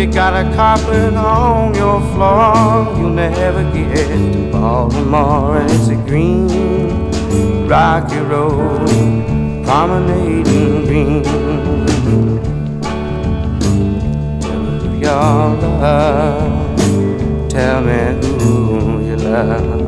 you got a carpet on your floor, you'll never get to Baltimore. It's a green, rocky road, promenading green. Me love. Tell me who you love.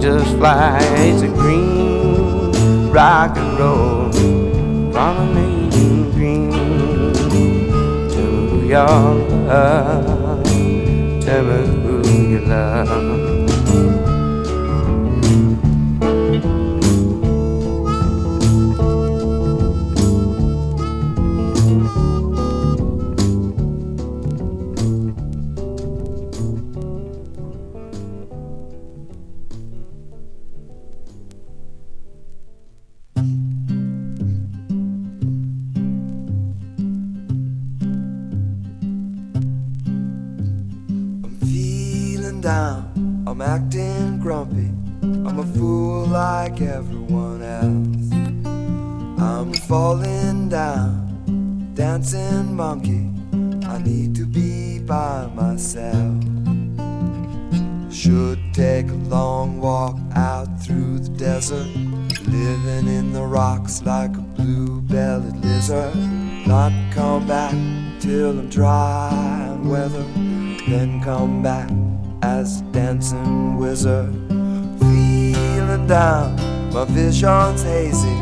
Just flies. It's a green rock and roll, promenading green. Who y'all love. Tell me who you love. Dancing monkey. I need to be by myself. Should take a long walk out through the desert. Living in the rocks like a blue bellied lizard. Not come back till I'm dry and weathered. Then come back as a dancing wizard. Feeling down, my vision's hazy.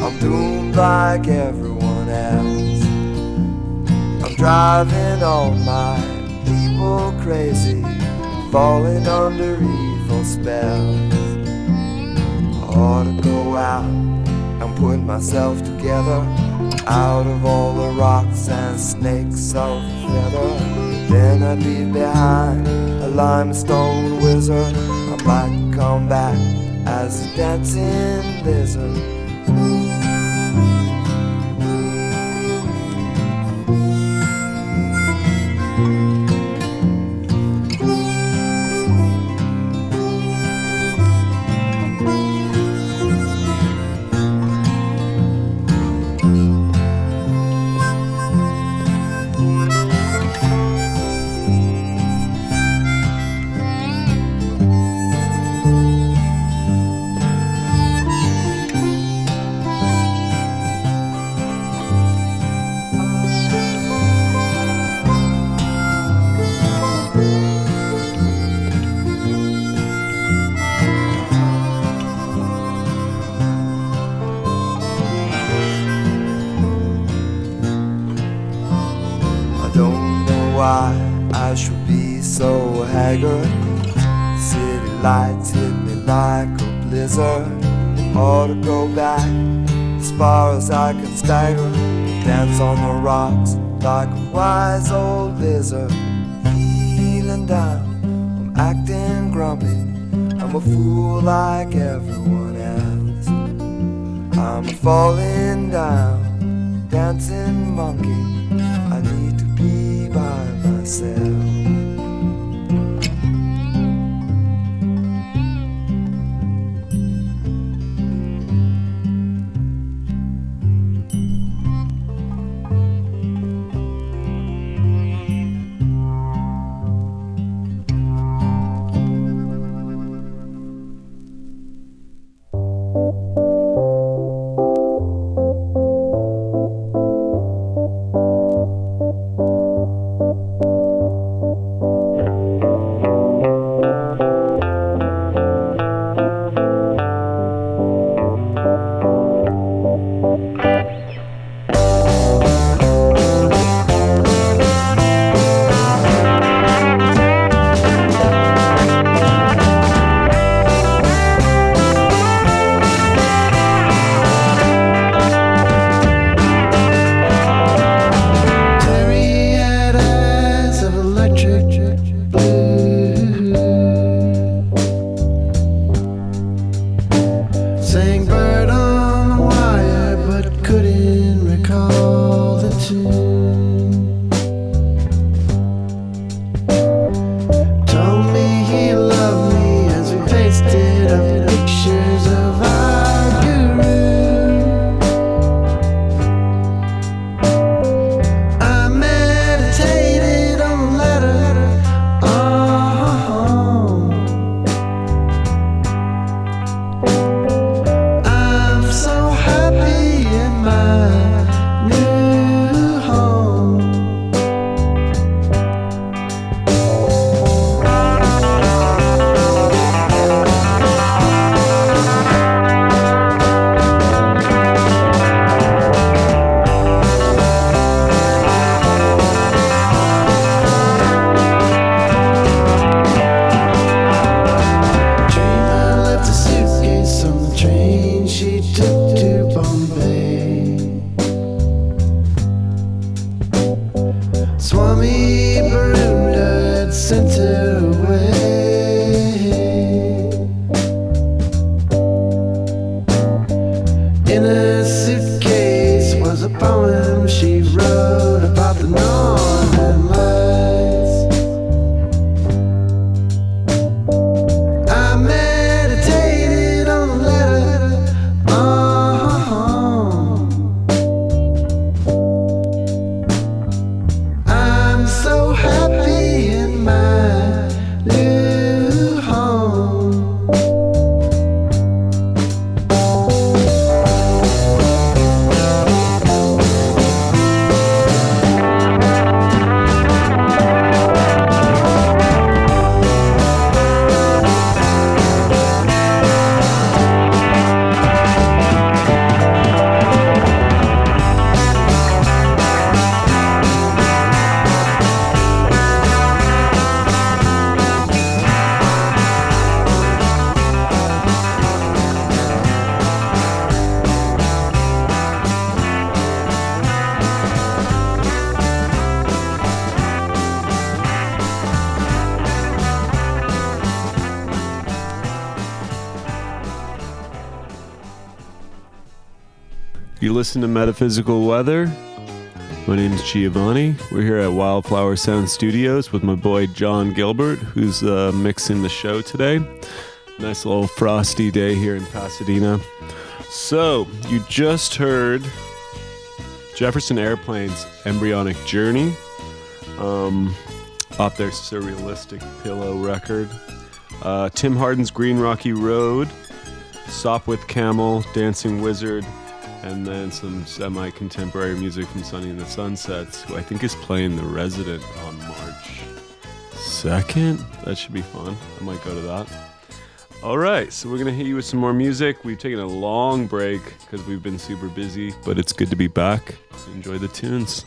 I'm doomed like everyone else. Driving all my people crazy, falling under evil spells. I ought to go out and put myself together out of all the rocks and snakes of feather. Then I'd leave behind a limestone wizard. I might come back as a dancing lizard. Falling dancing monkey. I need to be by myself. Listen to Metaphysical Weather. My name is Giovanni. We're here at Wildflower Sound Studios with my boy John Gilbert, who's uh, mixing the show today. Nice little frosty day here in Pasadena. So, you just heard Jefferson Airplane's Embryonic Journey um, off their Surrealistic Pillow record. Uh, Tim Hardin's Green Rocky Road, Sopwith Camel, Dancing Wizard, and then some semi contemporary music from Sonny and the Sunsets, who I think is playing The Resident on March 2nd. That should be fun. I might go to that. All right, so we're going to hit you with some more music. We've taken a long break because we've been super busy, but it's good to be back. Enjoy the tunes.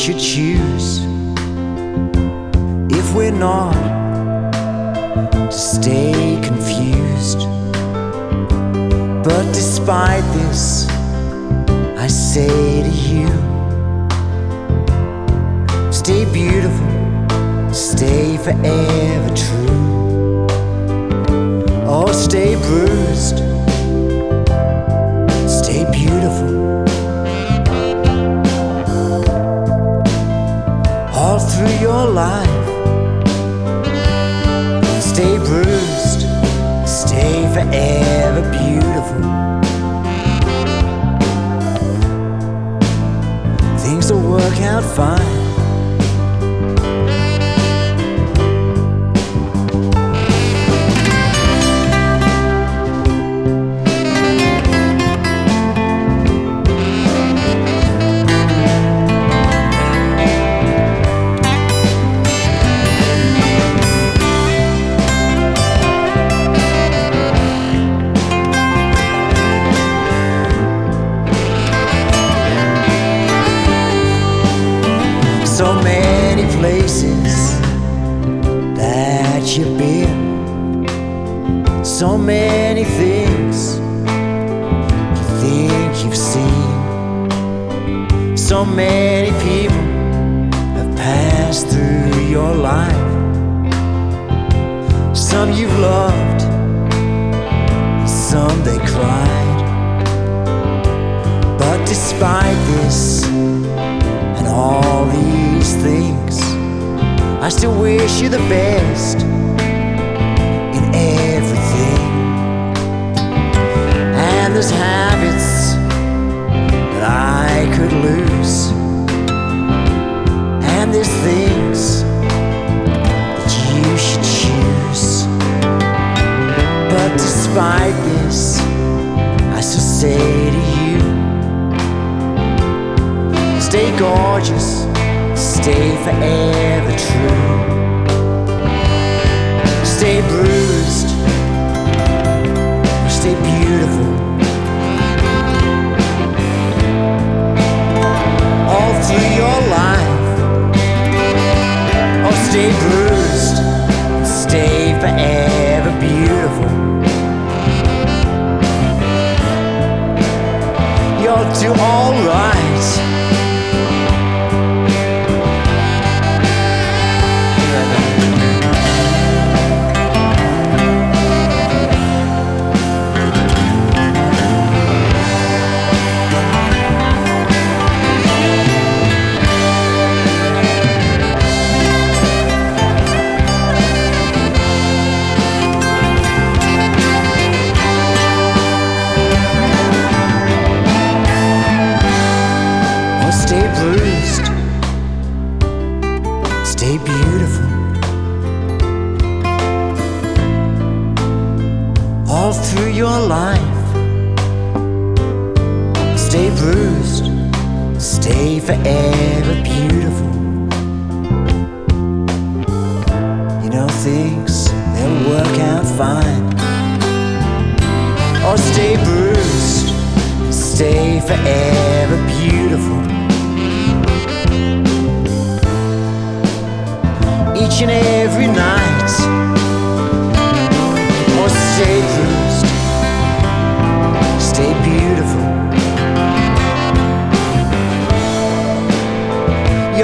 Should choose if we're not to stay confused. But despite this, I say to you, stay beautiful, stay forever true. or stay bruised, stay bruised, stay forever beautiful. Things will work out fine. You've been, so many things you think you've seen, so many people have passed through your life. Some you've loved, some they cried. But despite this, and all these things. I still wish you the best everything. And there's habits that I could lose. And there's things that you should choose. But despite this, I still say to you, Stay gorgeous, stay forever true. Stay bruised, stay beautiful. All through your life, oh, stay bruised, stay forever beautiful. You're do alright.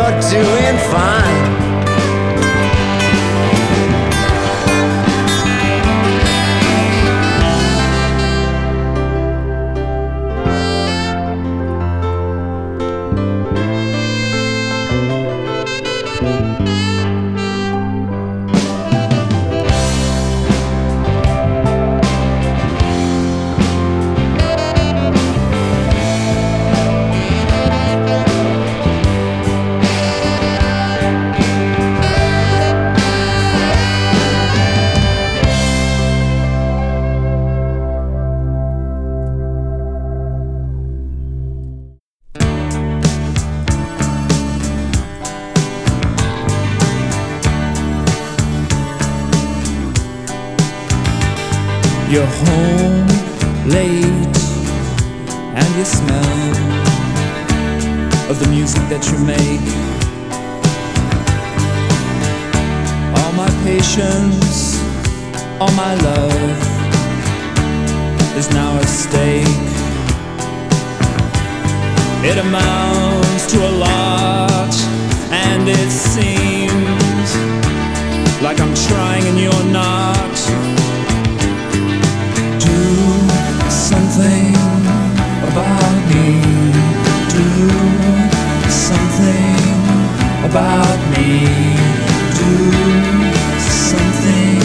You're doing fine. Not. Do something about me. Do something about me. Do something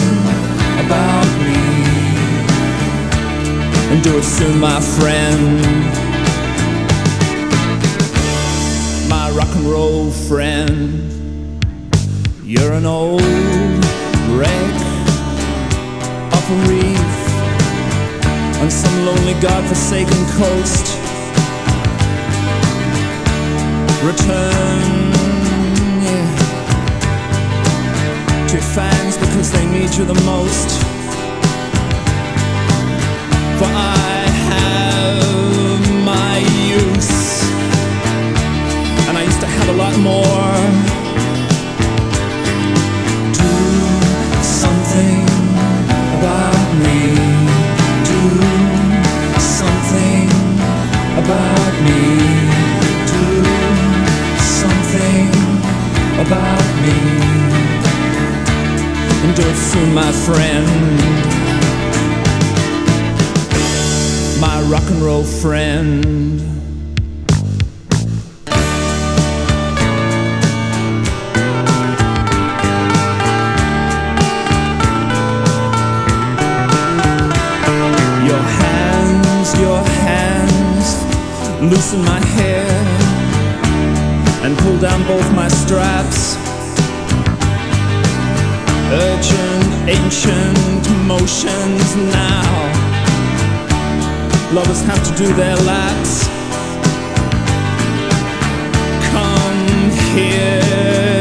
about me. And do it soon, my friend. My rock and roll friend. You're an old wreck off a reef on some lonely godforsaken coast. Return, yeah, to your fans because they need you the most. It soon, my friend. My rock and roll friend. Your hands, your hands, loosen my hair and pull down both my straps. Ancient motions now. Lovers have to do their laps. Come here,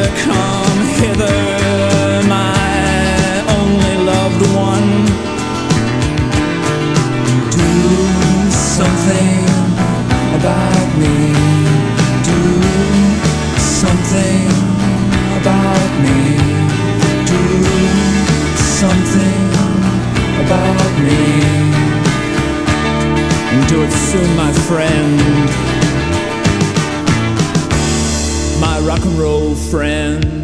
me. Do it soon, my friend. My rock and roll friend.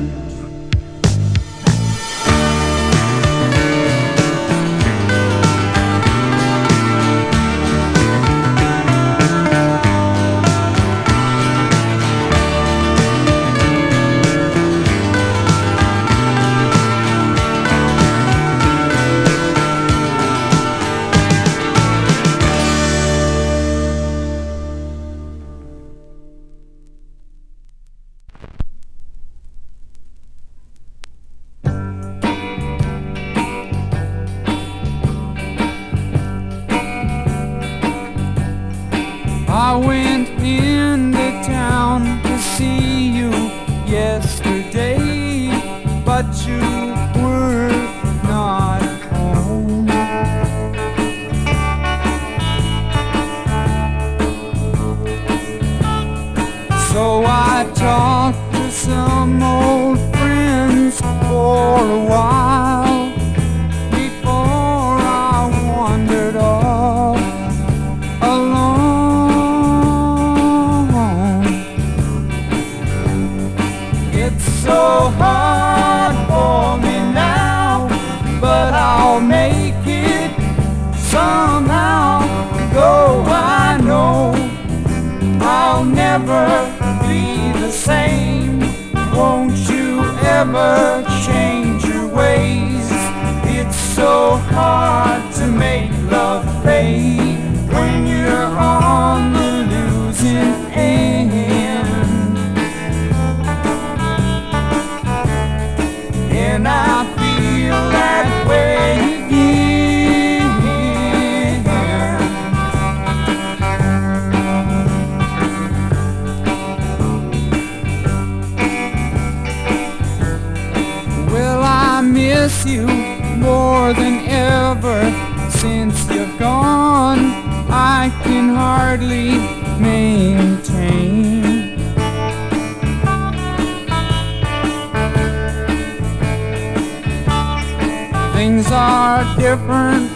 Won't you ever change your ways? It's so hard to make love pay hardly maintain. Things are different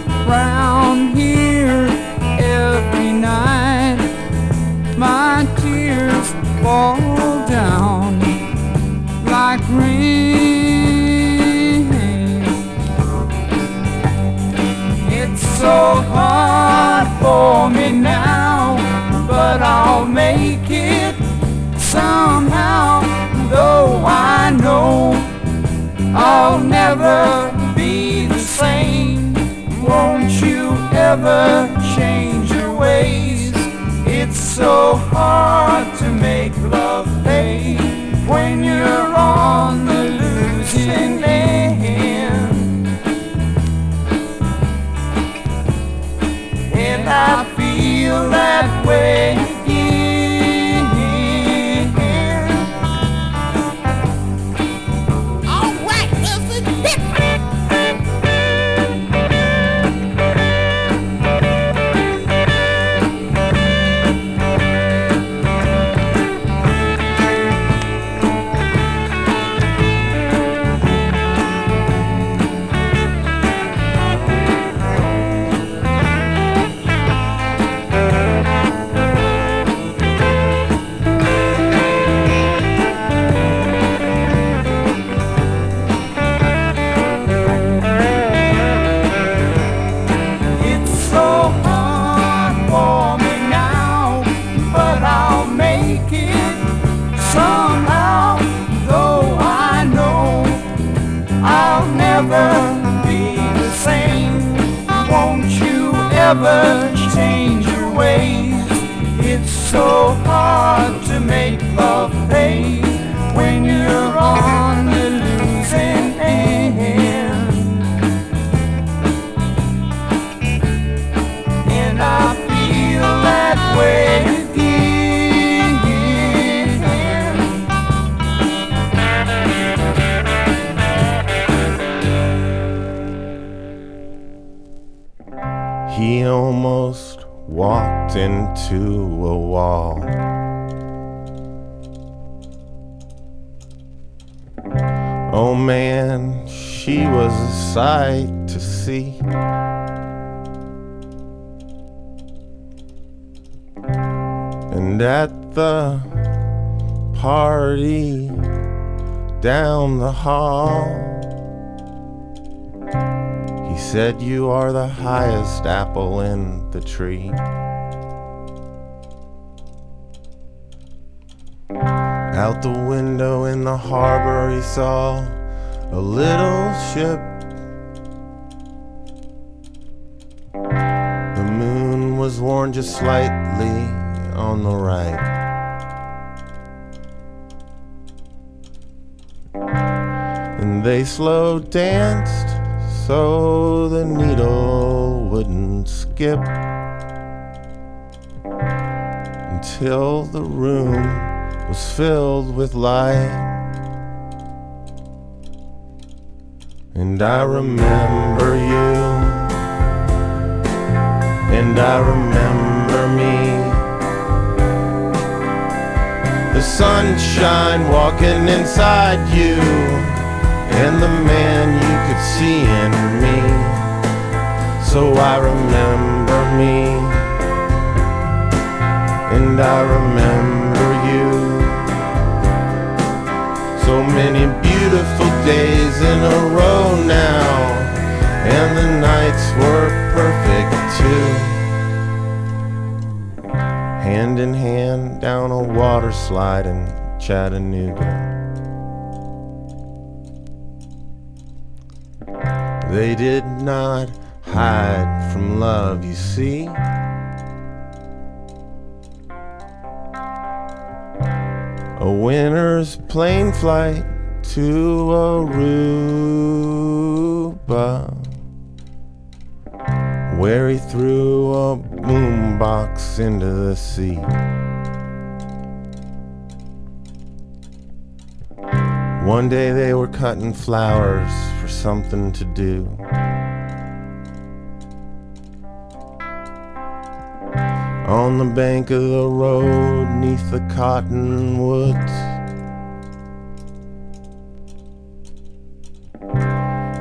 you ever change your ways? It's so And at the party down the hall, he said, You are the highest apple in the tree. Out the window in the harbor, he saw a little ship. The moon was worn just slightly on the right. And they slow danced so the needle wouldn't skip until the room was filled with light. And I remember you, and I remember The sunshine walking inside you, and the man you could see in me. So I remember me, and I remember you. So many beautiful days in a row now, and the nights were perfect too. Hand in hand down a water slide in Chattanooga. They did not hide from love, you see. A winter's plane flight to Aruba, where he threw a boombox into the sea. One day they were cutting flowers for something to do. On the bank of the road neath the cottonwoods.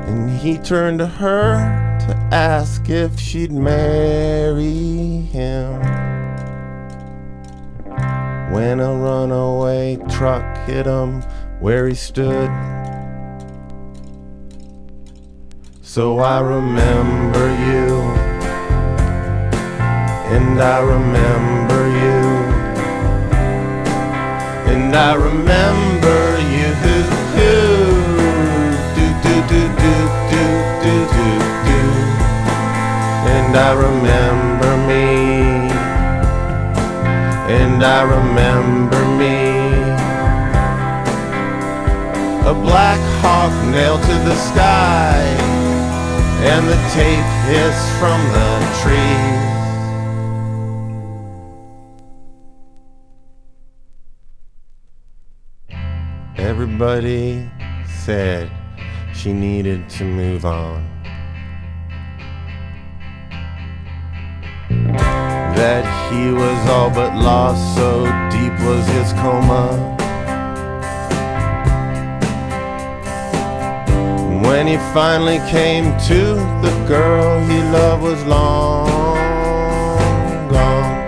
And he turned to her to ask if she'd marry him. When a runaway truck hit him where he stood. So I remember you, and I remember you, and I remember you. Do do do do do do do and I remember me, and I remember me. A black hawk nailed to the sky and the tape hiss from the trees. Everybody said she needed to move on. That he was all but lost, so deep was his coma. When he finally came to, the girl he loved was long gone.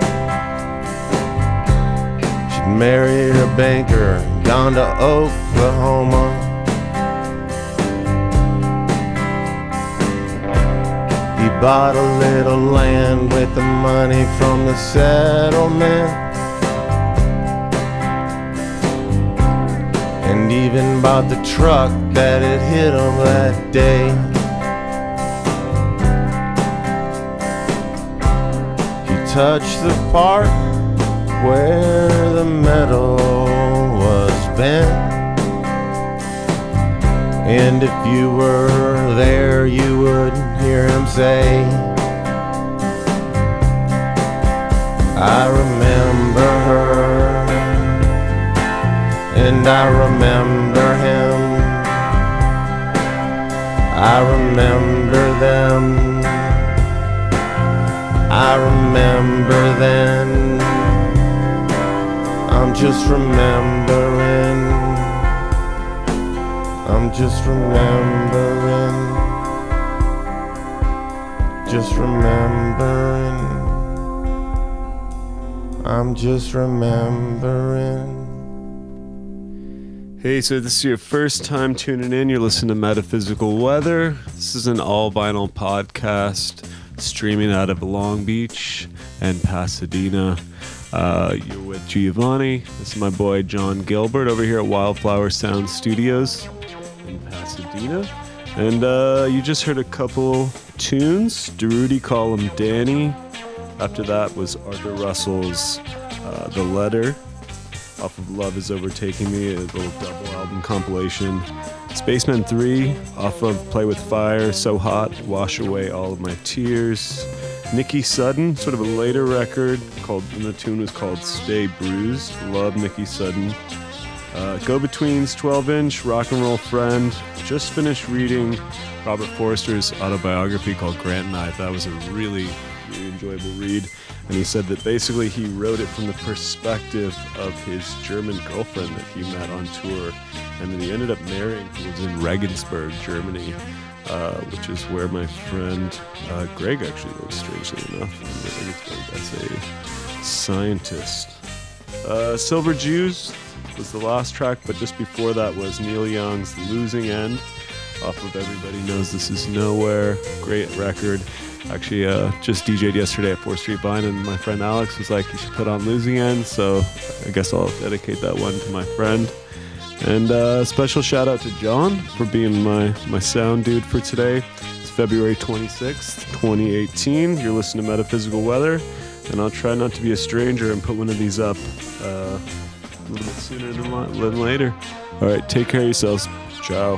She married a banker down to Oklahoma. Bought a little land with the money from the settlement. and even bought the truck that had hit him that day. He touched the part where the metal was bent. And if you were there, you would hear him say, I remember her and I remember him. I remember them. I remember then. I'm just remembering. I'm just remembering. Just remembering. I'm just remembering. Hey, so this is your first time tuning in. You're listening to Metaphysical Weather. This is an all vinyl podcast streaming out of Long Beach and Pasadena. Uh, you're with Giovanni. This is my boy John Gilbert over here at Wildflower Sound Studios in Pasadena. And uh, you just heard a couple tunes. Durutti Column Danny. After that was Arthur Russell's uh, The Letter off of Love Is Overtaking Me, a little double album compilation. Spacemen 3 off of Play With Fire, So Hot, Wash Away All of My Tears. Nikki Sudden, sort of a later record called, and the tune was called Stay Bruised. Love Nikki Sudden. Uh, Go Betweens 12 inch, Rock and Roll Friend. Just finished reading Robert Forster's autobiography called Grant and I. That was a really, really enjoyable read. And he said that basically he wrote it from the perspective of his German girlfriend that he met on tour. And then he ended up marrying, who was in Regensburg, Germany, uh, which is where my friend uh, Greg actually lives, strangely enough, as a scientist. Uh, Silver Jews was the last track, but just before that was Neil Young's Losing End off of Everybody Knows This Is Nowhere. Great record. Actually, uh, just DJ'd yesterday at 4th Street Vine, and my friend Alex was like, You should put on Losing End, so I guess I'll dedicate that one to my friend. And uh, special shout out to John for being my, my sound dude for today. It's February 26th, 2018. You're listening to Metaphysical Weather, and I'll try not to be a stranger and put one of these up uh, sooner than, later. All right, take care of yourselves. Ciao.